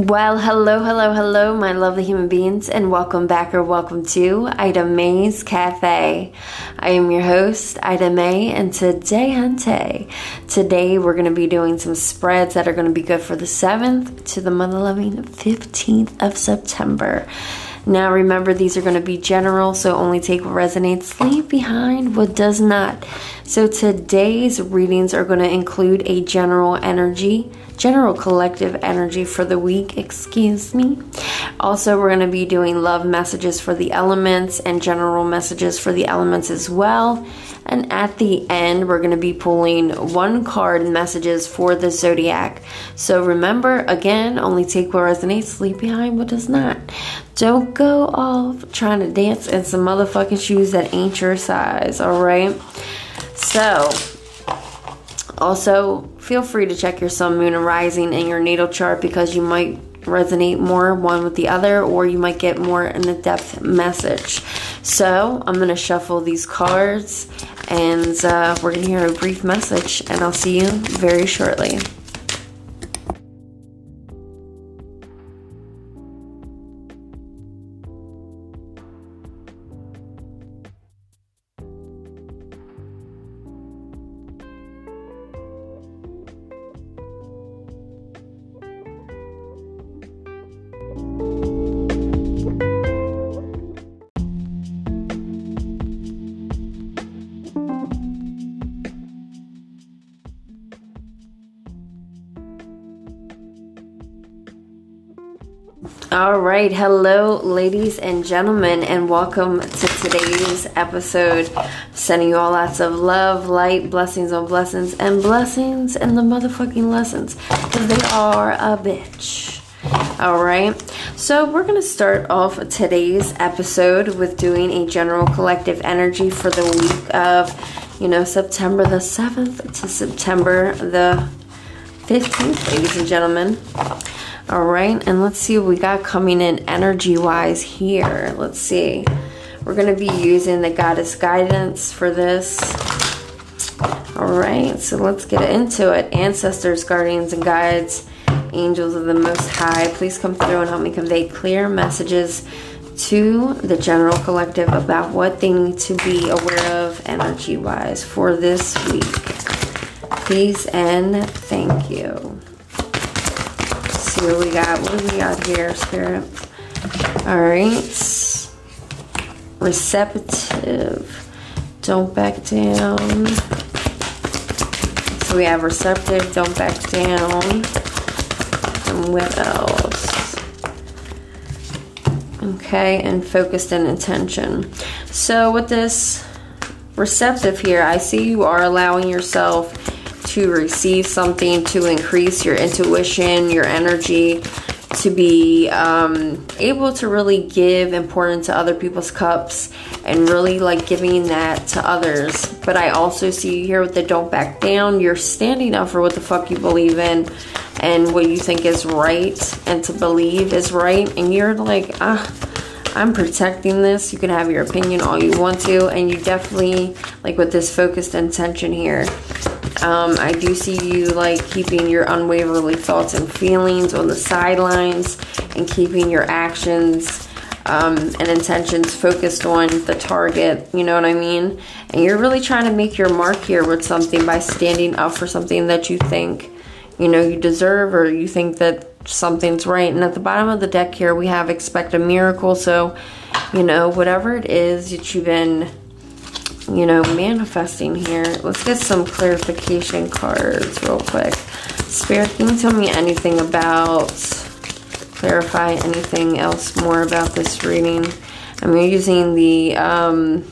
Well, hello, hello, hello, my lovely human beings, and welcome back or welcome to Ida May's Cafe. I am your host, Ida May, and today, Hunte, today we're going to be doing some spreads that are going to be good for the 7th to the mother loving 15th of September. Now, remember, these are going to be general, so only take what resonates, leave behind what does not. So, today's readings are going to include a general energy, general collective energy for the week, excuse me. Also, we're going to be doing love messages for the elements and general messages for the elements as well. And at the end, we're going to be pulling one card messages for the zodiac. So remember, again, only take what resonates, leave behind what does not. Don't go off trying to dance in some motherfucking shoes that ain't your size, alright? So, also feel free to check your sun, moon, and rising in your natal chart because you might resonate more one with the other or you might get more in a depth message. So, I'm to shuffle these cards and uh, we're to hear a brief message, and I'll see you very shortly. All right, hello, ladies and gentlemen, and welcome to today's episode. Sending you all lots of love, light, blessings on blessings, and blessings and the motherfucking lessons because they are a bitch. All right, so we're gonna start off today's episode with doing a general collective energy for the week of, you know, September the 7th to September the 15th, ladies and gentlemen. All right, and let's see what we got coming in energy wise here. Let's see. We're going to be using the goddess guidance for this. All right, so let's get into it. Ancestors, guardians, and guides, angels of the Most High, please come through and help me convey clear messages to the general collective about what they need to be aware of energy wise for this week. Please and thank you see what we got. What do we got here, Spirit? Alright. Receptive. Don't back down. So we have receptive, don't back down. And what else? Okay, and focused and intention. So with this receptive here, I see you are allowing yourself to receive something, to increase your intuition, your energy, to be um, able to really give importance to other people's cups and really like giving that to others. But I also see here with the don't back down, you're standing up for what the fuck you believe in and what you think is right and to believe is right. And you're like, ah. I'm protecting this. You can have your opinion all you want to, and you definitely, like with this focused intention here, um, I do see you like keeping your unwaverly thoughts and feelings on the sidelines and keeping your actions um, and intentions focused on the target. You know what I mean? And you're really trying to make your mark here with something by standing up for something that you think you know you deserve or you think that something's right. And at the bottom of the deck here, we have expect a miracle. So, you know, whatever it is that you've been you know, manifesting here. Let's get some clarification cards real quick. Spirit, can you tell me anything about, clarify anything else more about this reading? I'm using the, um,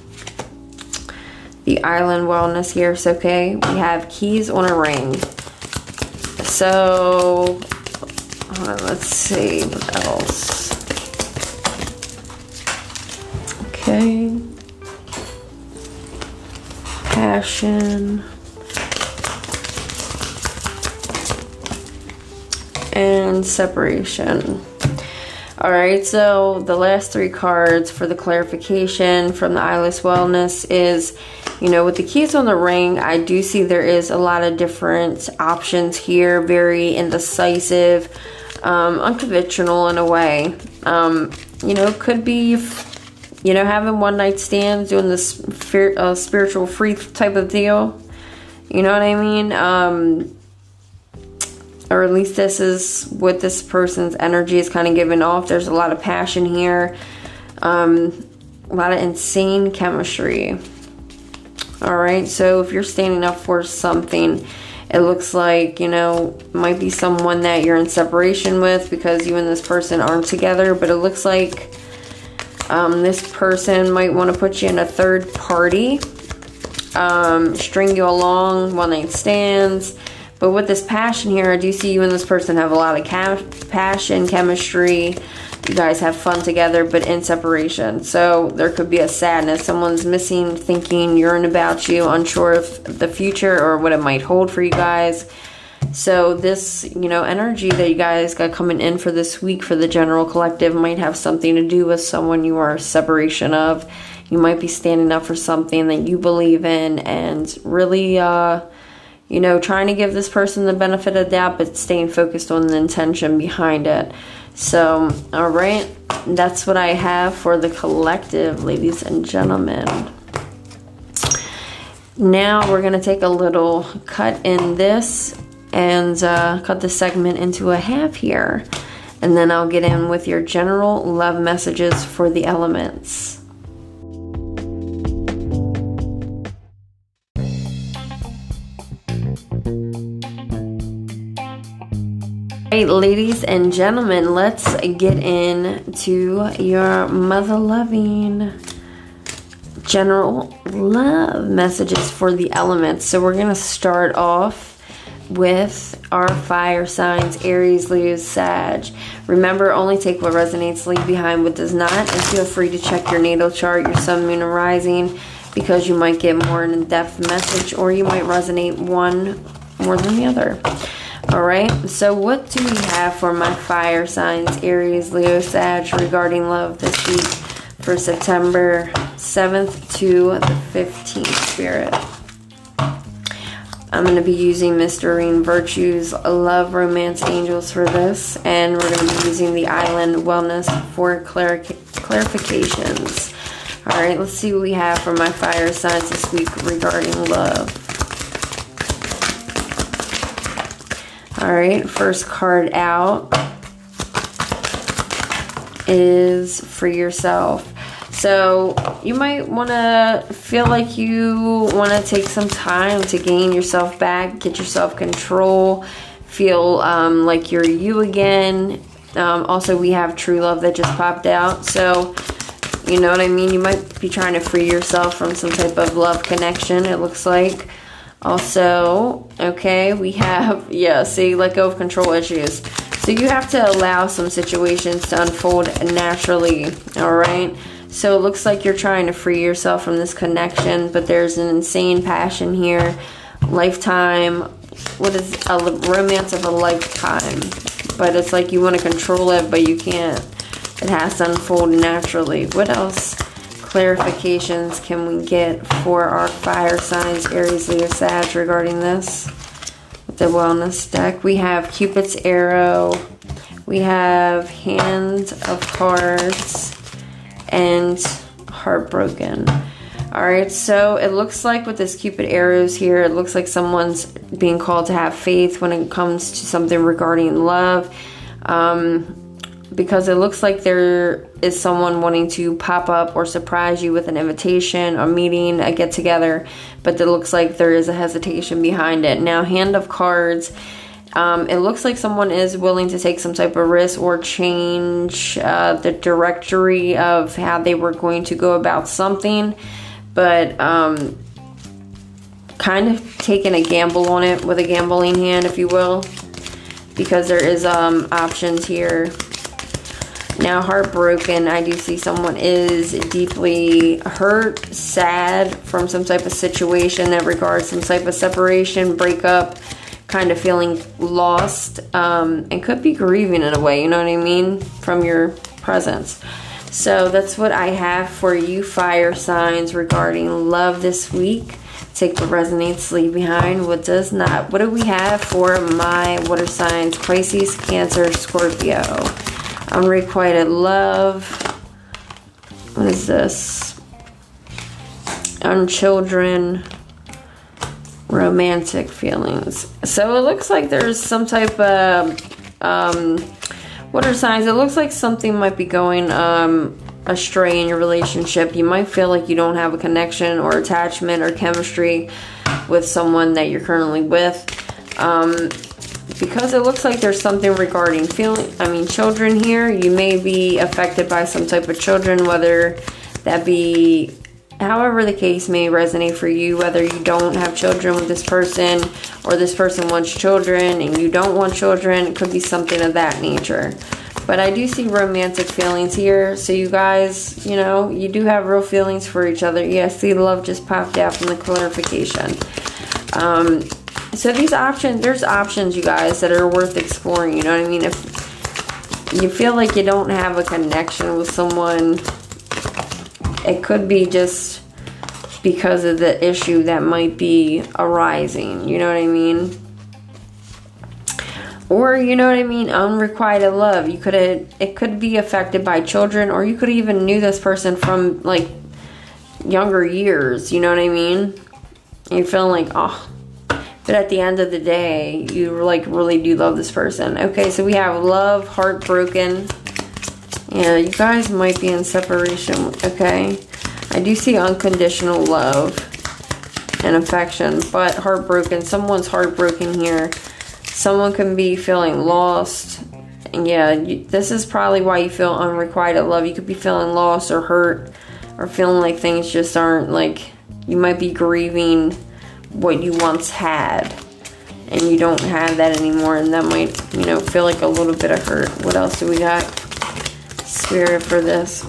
the island wellness here. So, okay, we have keys on a ring. So, let's see what else. Okay passion, and separation. All right, so the last three cards for the clarification from the Island Wellness is, you know, with the keys on the ring, I do see there is a lot of different options here, very indecisive, um, unconventional in a way. Um, you know, could be, you know, having one night stands, doing this uh, spiritual free type of deal. You know what I mean? Um, or at least this is what this person's energy is kind of giving off. There's a lot of passion here, um, a lot of insane chemistry. All right, so if you're standing up for something, it looks like, you know, might be someone that you're in separation with because you and this person aren't together, but it looks like um, this person might want to put you in a third party, um, string you along, one night stands. But with this passion here, I do see you and this person have a lot of passion, chemistry, you guys have fun together, but in separation. So there could be a sadness. Someone's missing, thinking, yearn about you, unsure of the future or what it might hold for you guys. So this, you know, energy that you guys got coming in for this week for the general collective might have something to do with someone you are separation of. You might be standing up for something that you believe in and really uh you know, trying to give this person the benefit of doubt, but staying focused on the intention behind it. So, all right, that's what I have for the collective, ladies and gentlemen. Now we're going to take a little cut in this and uh, cut the segment into a half here. And then I'll get in with your general love messages for the elements. right, ladies and gentlemen, let's get into your mother loving general love messages for the elements. So, we're going to start off with our fire signs Aries, Leo, Sag. Remember, only take what resonates, leave behind what does not, and feel free to check your natal chart, your sun, moon, and rising because you might get more in depth message or you might resonate one more than the other. All right, so what do we have for my fire signs, Aries, Leo, Sag, regarding love this week for September 7th to the 15th, Spirit? I'm going to be using Doreen Virtue's Love Romance Angels for this, and we're going to be using the Island Wellness for clar- clarifications. All right, let's see what we have for my fire signs this week regarding love. All right, first card out is for yourself. So you might want to feel like you want to take some time to gain yourself back, get yourself control, feel um, like you're you again. Um, also, we have true love that just popped out. So, you know what I mean? You might be trying to free yourself from some type of love connection, it looks like. Also, okay, we have, yeah, see, let go of control issues. So you have to allow some situations to unfold naturally, all right? So it looks like you're trying to free yourself from this connection, but there's an insane passion here. Lifetime, what is a romance of a lifetime? But it's like you want to control it, but you can't. It has to unfold naturally. What else? clarifications can we get for our fire signs, Aries, Leo, Sag, regarding this? the wellness deck, we have Cupid's arrow, we have Hand of Cards, and Heartbroken. Alright, so it looks like with this Cupid arrows here, it looks like someone's being called to have faith when it comes to something regarding love. Um, because it looks like there is someone wanting to pop up or surprise you with an invitation, a meeting, a get together, but it looks like there is a hesitation behind it. Now, Hand of Cards, um, it looks like someone is willing to take some type of risk or change uh, the directory of how they were going to go about something, but um, kind of taking a gamble on it with a gambling hand, if you will, because there is um, options here. Now, heartbroken, I do see someone is deeply hurt, sad from some type of situation that regards some type of separation, breakup, kind of feeling lost, um, and could be grieving in a way, you know what I mean, from your presence. So that's what I have for you, fire signs, regarding love this week. Take what resonates, leave behind what does not. What do we have for my water signs? Pisces, Cancer, Scorpio. Unrequited love. What is this? Unchildren. Romantic feelings. So it looks like there's some type of um, what are signs. It looks like something might be going um, astray in your relationship. You might feel like you don't have a connection or attachment or chemistry with someone that you're currently with. Um, because it looks like there's something regarding feeling, I mean, children here, you may be affected by some type of children, whether that be however the case may resonate for you, whether you don't have children with this person or this person wants children and you don't want children, it could be something of that nature. But I do see romantic feelings here. So you guys, you know, you do have real feelings for each other. Yes, the love just popped out from the clarification. Um, so these options, there's options, you guys, that are worth exploring. You know what I mean? If you feel like you don't have a connection with someone, it could be just because of the issue that might be arising. You know what I mean? or you know what I mean, unrequited love. You could it could be affected by children, or you could even knew this person from like younger years. You know what I mean? you're feeling like oh, but at the end of the day, you like really do love this person. Okay, so we have love, heartbroken. Yeah, you guys might be in separation. Okay, I do see unconditional love and affection, but heartbroken. Someone's heartbroken here Someone can be feeling lost. And yeah, you, this is probably why you feel unrequited love. You could be feeling lost or hurt or feeling like things just aren't like you might be grieving what you once had and you don't have that anymore and that might you know feel like a little bit of hurt what else do we got spirit for this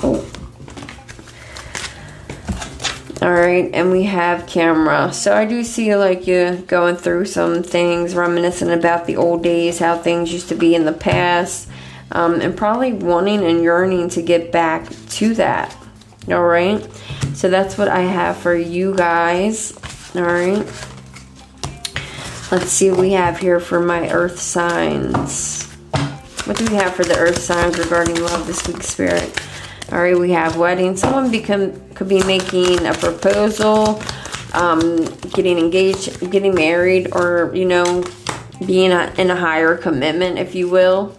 all right, and we have camera. So I do see like you going through some things, reminiscing about the old days, how things used to be in the past, um, and probably wanting and yearning to get back to that. All right, so that's what I have for you guys. All right, let's see what we have here for my earth signs. What do we have for the earth signs regarding love this week, Spirit? All right, we have wedding. Someone become could be making a proposal, um, getting engaged, getting married, or you know, being a, in a higher commitment, if you will.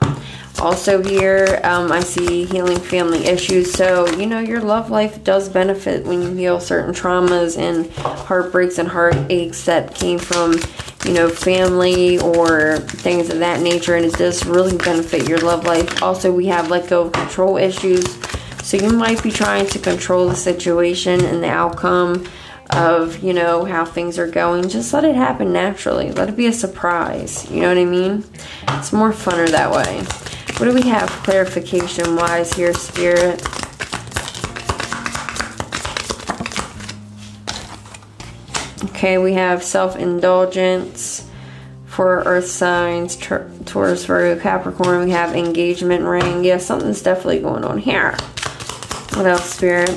Also, here um, I see healing family issues. So, you know, your love life does benefit when you heal certain traumas and heartbreaks and heartaches that came from, you know, family or things of that nature. And it does really benefit your love life. Also, we have let go of control issues so you might be trying to control the situation and the outcome of, you know, how things are going. Just let it happen naturally. Let it be a surprise. You know what I mean? It's more funner that way. What do we have clarification wise here, Spirit? Okay, we have self indulgence for earth signs, Taurus, Virgo, Capricorn. We have engagement ring. Yeah, something's definitely going on here. What else, Spirit?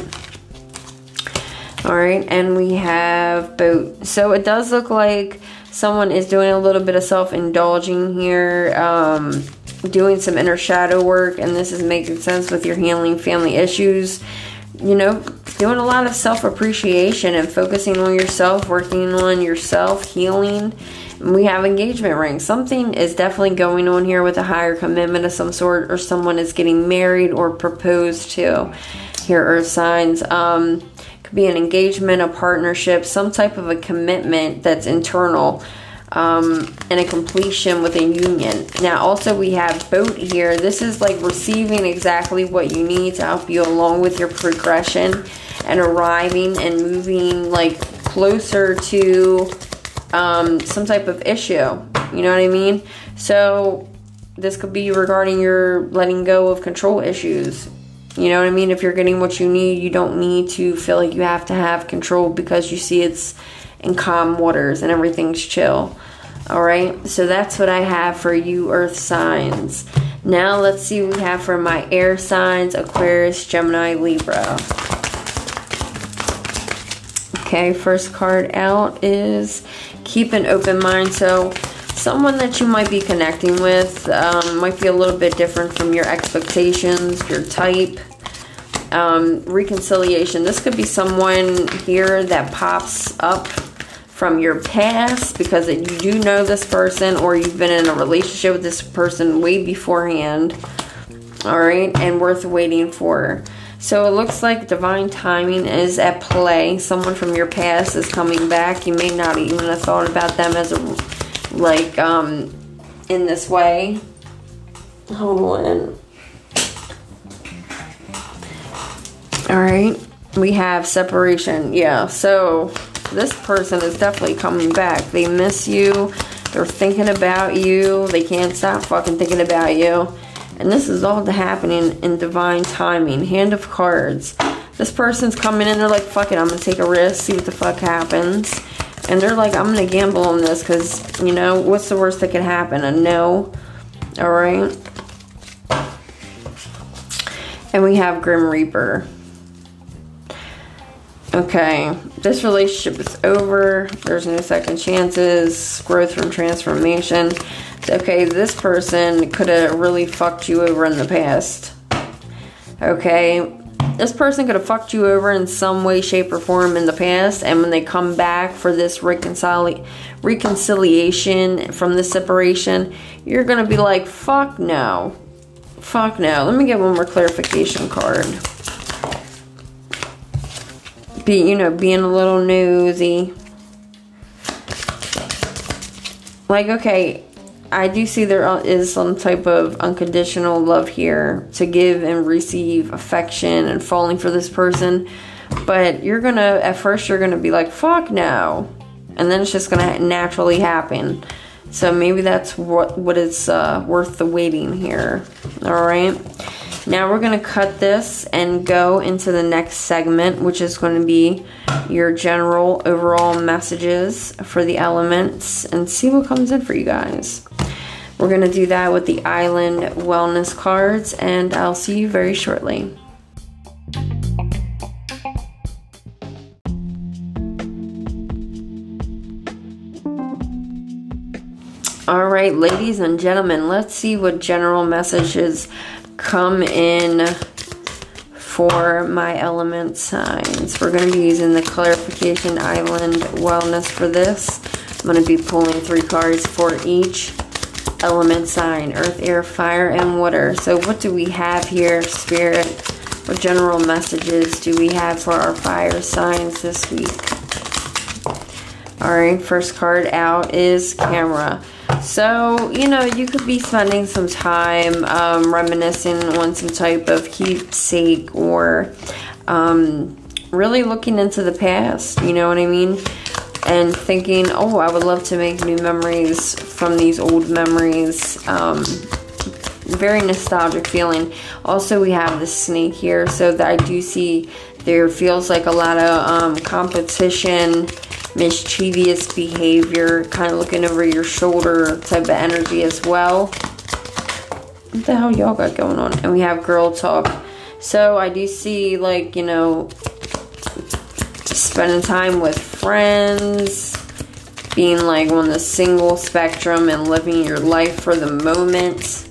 All right, and we have boat. So it does look like someone is doing a little bit of self-indulging here, um, doing some inner shadow work, and this is making sense with your handling family issues. You know, doing a lot of self-appreciation and focusing on yourself, working on yourself, healing. we have engagement rings. Something is definitely going on here with a higher commitment of some sort, or someone is getting married or proposed to here, are signs. Um, could be an engagement, a partnership, some type of a commitment that's internal. Um, and a completion with a union. Now, also, we have boat here. This is like receiving exactly what you need to help you along with your progression and arriving and moving like closer to um, some type of issue. You know what I mean? So, this could be regarding your letting go of control issues you know what I mean? If you're getting what you need, you don't need to feel like you have to have control because you see it's in calm waters and everything's chill. All right, so that's what I have for you, Earth signs. Now let's see what we have for my air signs Aquarius, Gemini, Libra. Okay, first card out is keep an open mind. So, someone that you might be connecting with um, might be a little bit different from your expectations, your type. Um, reconciliation. This could be someone here that pops up from your past because you do know this person or you've been in a relationship with this person way beforehand. All right, and worth waiting for. So it looks like divine timing is at play. Someone from your past is coming back. You may not even have thought about them as a like um in this way. Hold on. All right. We have separation. Yeah. So this person is definitely coming back. They miss you. They're thinking about you. They can't stop fucking thinking about you. And this is all happening in divine timing. Hand of cards. This person's coming in, they're like, fuck it, I'm gonna take a risk, see what the fuck happens. And they're like, I'm gonna gamble on this because, you know, what's the worst that could happen? A no. Alright. And we have Grim Reaper. Okay, this relationship is over. There's no second chances. Growth from transformation. Okay, this person could have really fucked you over in the past. Okay, this person could have fucked you over in some way, shape, or form in the past, and when they come back for this reconcili- reconciliation from the separation, you're gonna be like, fuck no. Fuck no. Let me get one more clarification card be you know being a little nosy. Like okay i do see there is some type of unconditional love here to give and receive affection and falling for this person. But you're gonna at first you're gonna be like fuck no. And then it's just gonna naturally happen. So maybe that's what what it's uh, worth the waiting here. All right now we're going to cut this and go into the next segment, which is going to be your general overall messages for the elements and see what comes in for you guys. We're going to do that with the Island Wellness cards, and I'll see you very shortly. All right, ladies and gentlemen, let's see what general messages come in for my element signs. We're going to be using the Clarification Island Wellness for this. I'm going to be pulling three cards for each element sign. Earth, air, fire, and water. So what do we have here, Spirit? What general messages do we have for our fire signs this week? Alright, first card out is camera. So, you know, you could be spending some time um, reminiscing on some type of keepsake or um, really looking into the past, you know what I mean? And thinking, oh, I would love to make new memories from these old memories. Um, very nostalgic feeling. Also, we have the snake here, so that I do see there feels like a lot of um, competition mischievous behavior, kind of looking over your shoulder type of energy as well. What the hell y'all got going on? And we have girl talk. So I do see like, you know, spending time with friends, being like on the single spectrum and living your life for the moment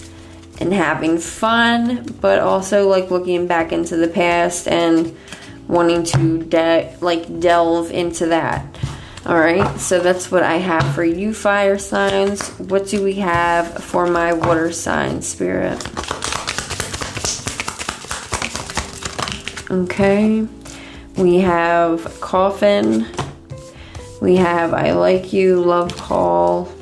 and having fun, but also like looking back into the past and wanting to de- like delve into that. All right, so that's what I have for you, fire signs. What do we have for my water sign, spirit? Okay, we have coffin. We have I like you, love call.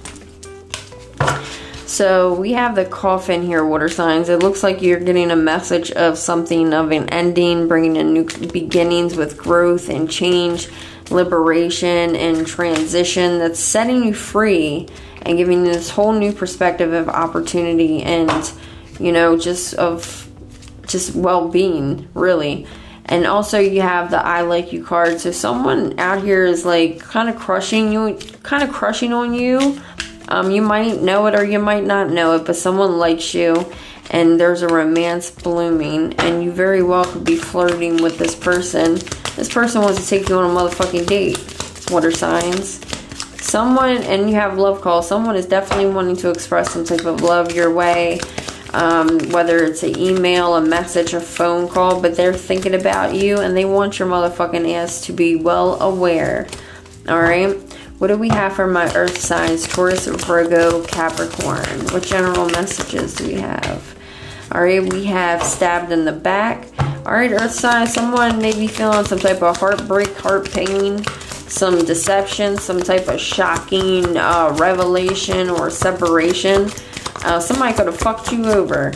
So we have the coffin here, water signs. It looks like you're getting a message of something of an ending, bringing in new beginnings with growth and change liberation and transition that's setting you free and giving you this whole new perspective of opportunity and you know just of just well-being really. And also you have the i like you card. So someone out here is like kind of crushing you kind of crushing on you. Um, you might know it or you might not know it but someone likes you and there's a romance blooming and you very well could be flirting with this person This person wants to take you on a motherfucking date. Water signs. Someone, and you have love calls, someone is definitely wanting to express some type of love your way. Um, whether it's an email, a message, a phone call, but they're thinking about you and they want your motherfucking ass to be well aware. Alright? What do we have for my earth signs? Taurus, Virgo, Capricorn. What general messages do we have? Alright, we have stabbed in the back. Alright, earth sign, someone may be feeling some type of heartbreak, heart pain, some deception, some type of shocking uh, revelation or separation. Uh, somebody could have fucked you over.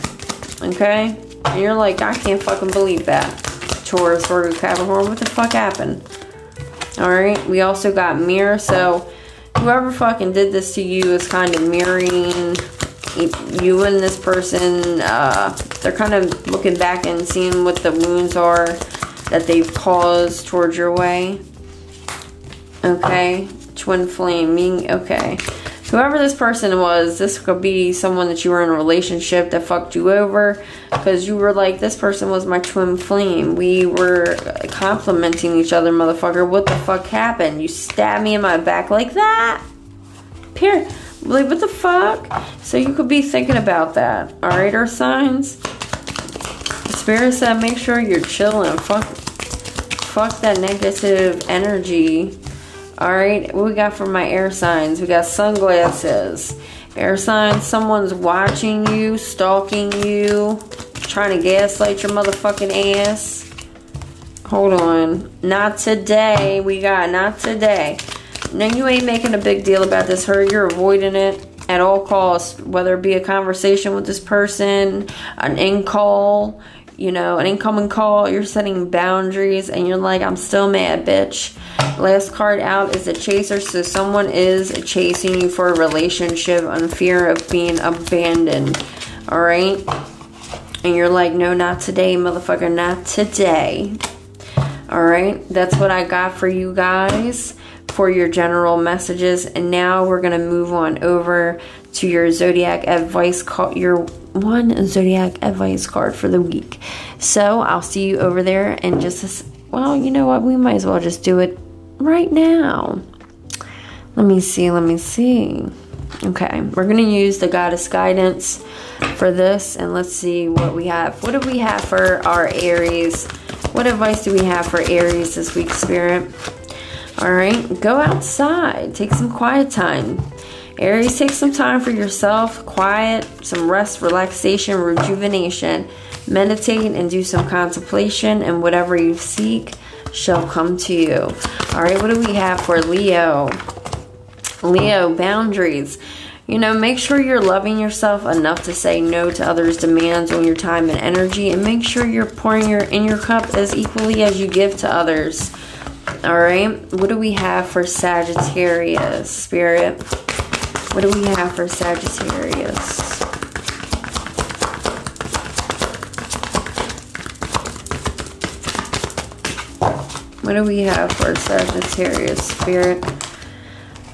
Okay? And you're like, I can't fucking believe that. Taurus, Virgo, Capricorn, what the fuck happened? Alright, we also got mirror. So, whoever fucking did this to you is kind of mirroring you and this person. Uh, they're kind of looking back and seeing what the wounds are that they've caused towards your way. Okay, twin flaming. Okay. Whoever this person was, this could be someone that you were in a relationship that fucked you over because you were like, this person was my twin flame. We were complimenting each other, motherfucker. What the fuck happened? You stabbed me in my back like that? Here, like, what the fuck? So you could be thinking about that. Alright, our signs. Spirit said, make sure you're chilling. Fuck, fuck that negative energy Alright, what we got for my air signs? We got sunglasses. Air signs, someone's watching you, stalking you, trying to gaslight your motherfucking ass. Hold on. Not today. We got not today. Now you ain't making a big deal about this hurt. You're avoiding it at all costs, whether it be a conversation with this person, an in call, you know, an incoming call, you're setting boundaries and you're like, I'm still mad, bitch. Last card out is a chaser, so someone is chasing you for a relationship on fear of being abandoned. Alright? And you're like, no, not today, motherfucker, not today. Alright? That's what I got for you guys for your general messages. And now we're going to move on over to your zodiac advice call your one zodiac advice card for the week. So I'll see you over there and just well, you know what? We might as well just do it right now. Let me see, let me see. Okay, we're to use the goddess guidance for this and let's see what we have. What do we have for our Aries? What advice do we have for Aries this week, Spirit? All right, go outside, take some quiet time. Aries, take some time for yourself, quiet, some rest, relaxation, rejuvenation. Meditate and do some contemplation, and whatever you seek shall come to you. All right, what do we have for Leo? Leo, boundaries. You know, make sure you're loving yourself enough to say no to others' demands on your time and energy, and make sure you're pouring your in your cup as equally as you give to others. All right, what do we have for Sagittarius, Spirit? What do we have for Sagittarius? What do we have for Sagittarius Spirit?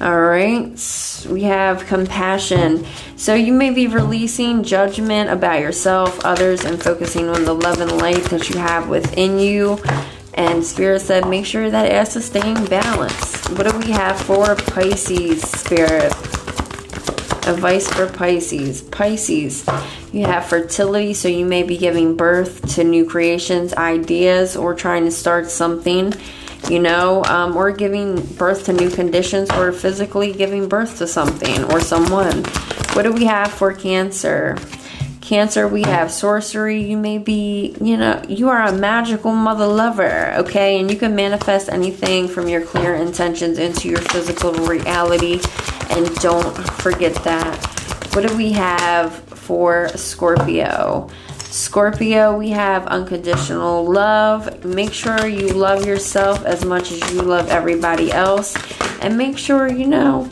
All right, we have compassion. So you may be releasing judgment about yourself, others, and focusing on the love and light that you have within you. And Spirit said, make sure that it has to stay in balance. What do we have for Pisces Spirit? Advice for Pisces. Pisces, you have fertility, so you may be giving birth to new creations, ideas, or trying to start something, you know, um, or giving birth to new conditions, or physically giving birth to something or someone. What do we have for Cancer? Cancer, we have sorcery. You may be, you know, you are a magical mother lover, okay? And you can manifest anything from your clear intentions into your physical reality. And don't forget that. What do we have for Scorpio? Scorpio, we have unconditional love. Make sure you love yourself as much as you love everybody else. And make sure, you know,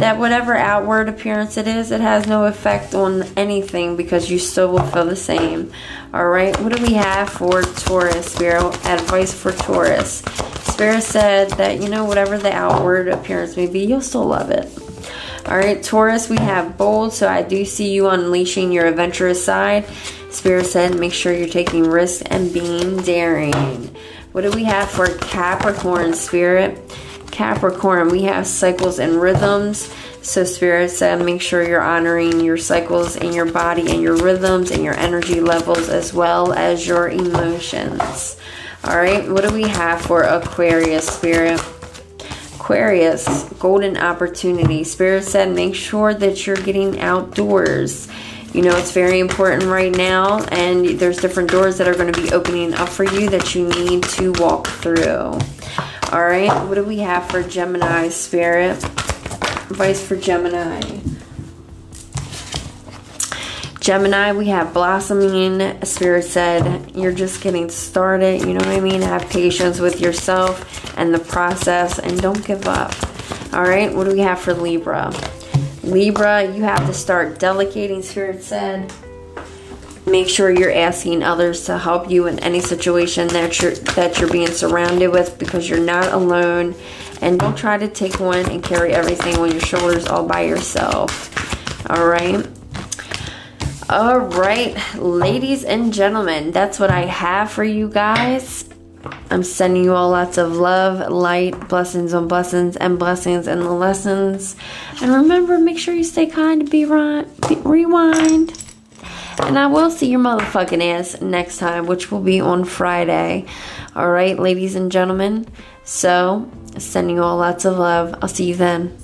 that whatever outward appearance it is, it has no effect on anything because you still will feel the same. All right, what do we have for Taurus? Spirit advice for Taurus. Spirit said that, you know, whatever the outward appearance may be, you'll still love it. All right, Taurus, we have bold, so I do see you unleashing your adventurous side. Spirit said, make sure you're taking risks and being daring. What do we have for Capricorn spirit? Capricorn, we have cycles and rhythms. So, Spirit said, make sure you're honoring your cycles in your body and your rhythms and your energy levels as well as your emotions. All right, what do we have for Aquarius Spirit? Aquarius, golden opportunity. Spirit said, make sure that you're getting outdoors. You know, it's very important right now, and there's different doors that are going to be opening up for you that you need to walk through. All right, what do we have for Gemini Spirit? Advice for Gemini. Gemini, we have blossoming. Spirit said, you're just getting started. You know what I mean? Have patience with yourself and the process and don't give up. All right, what do we have for Libra? Libra, you have to start delegating, Spirit said. Make sure you're asking others to help you in any situation that you're that you're being surrounded with because you're not alone and don't try to take one and carry everything on your shoulders all by yourself. All right. All right, ladies and gentlemen, that's what I have for you guys. I'm sending you all lots of love, light, blessings on blessings, and blessings and the lessons. And remember, make sure you stay kind, be, re- be rewind. And I will see your motherfucking ass next time, which will be on Friday. All right, ladies and gentlemen. So, sending you all lots of love. I'll see you then.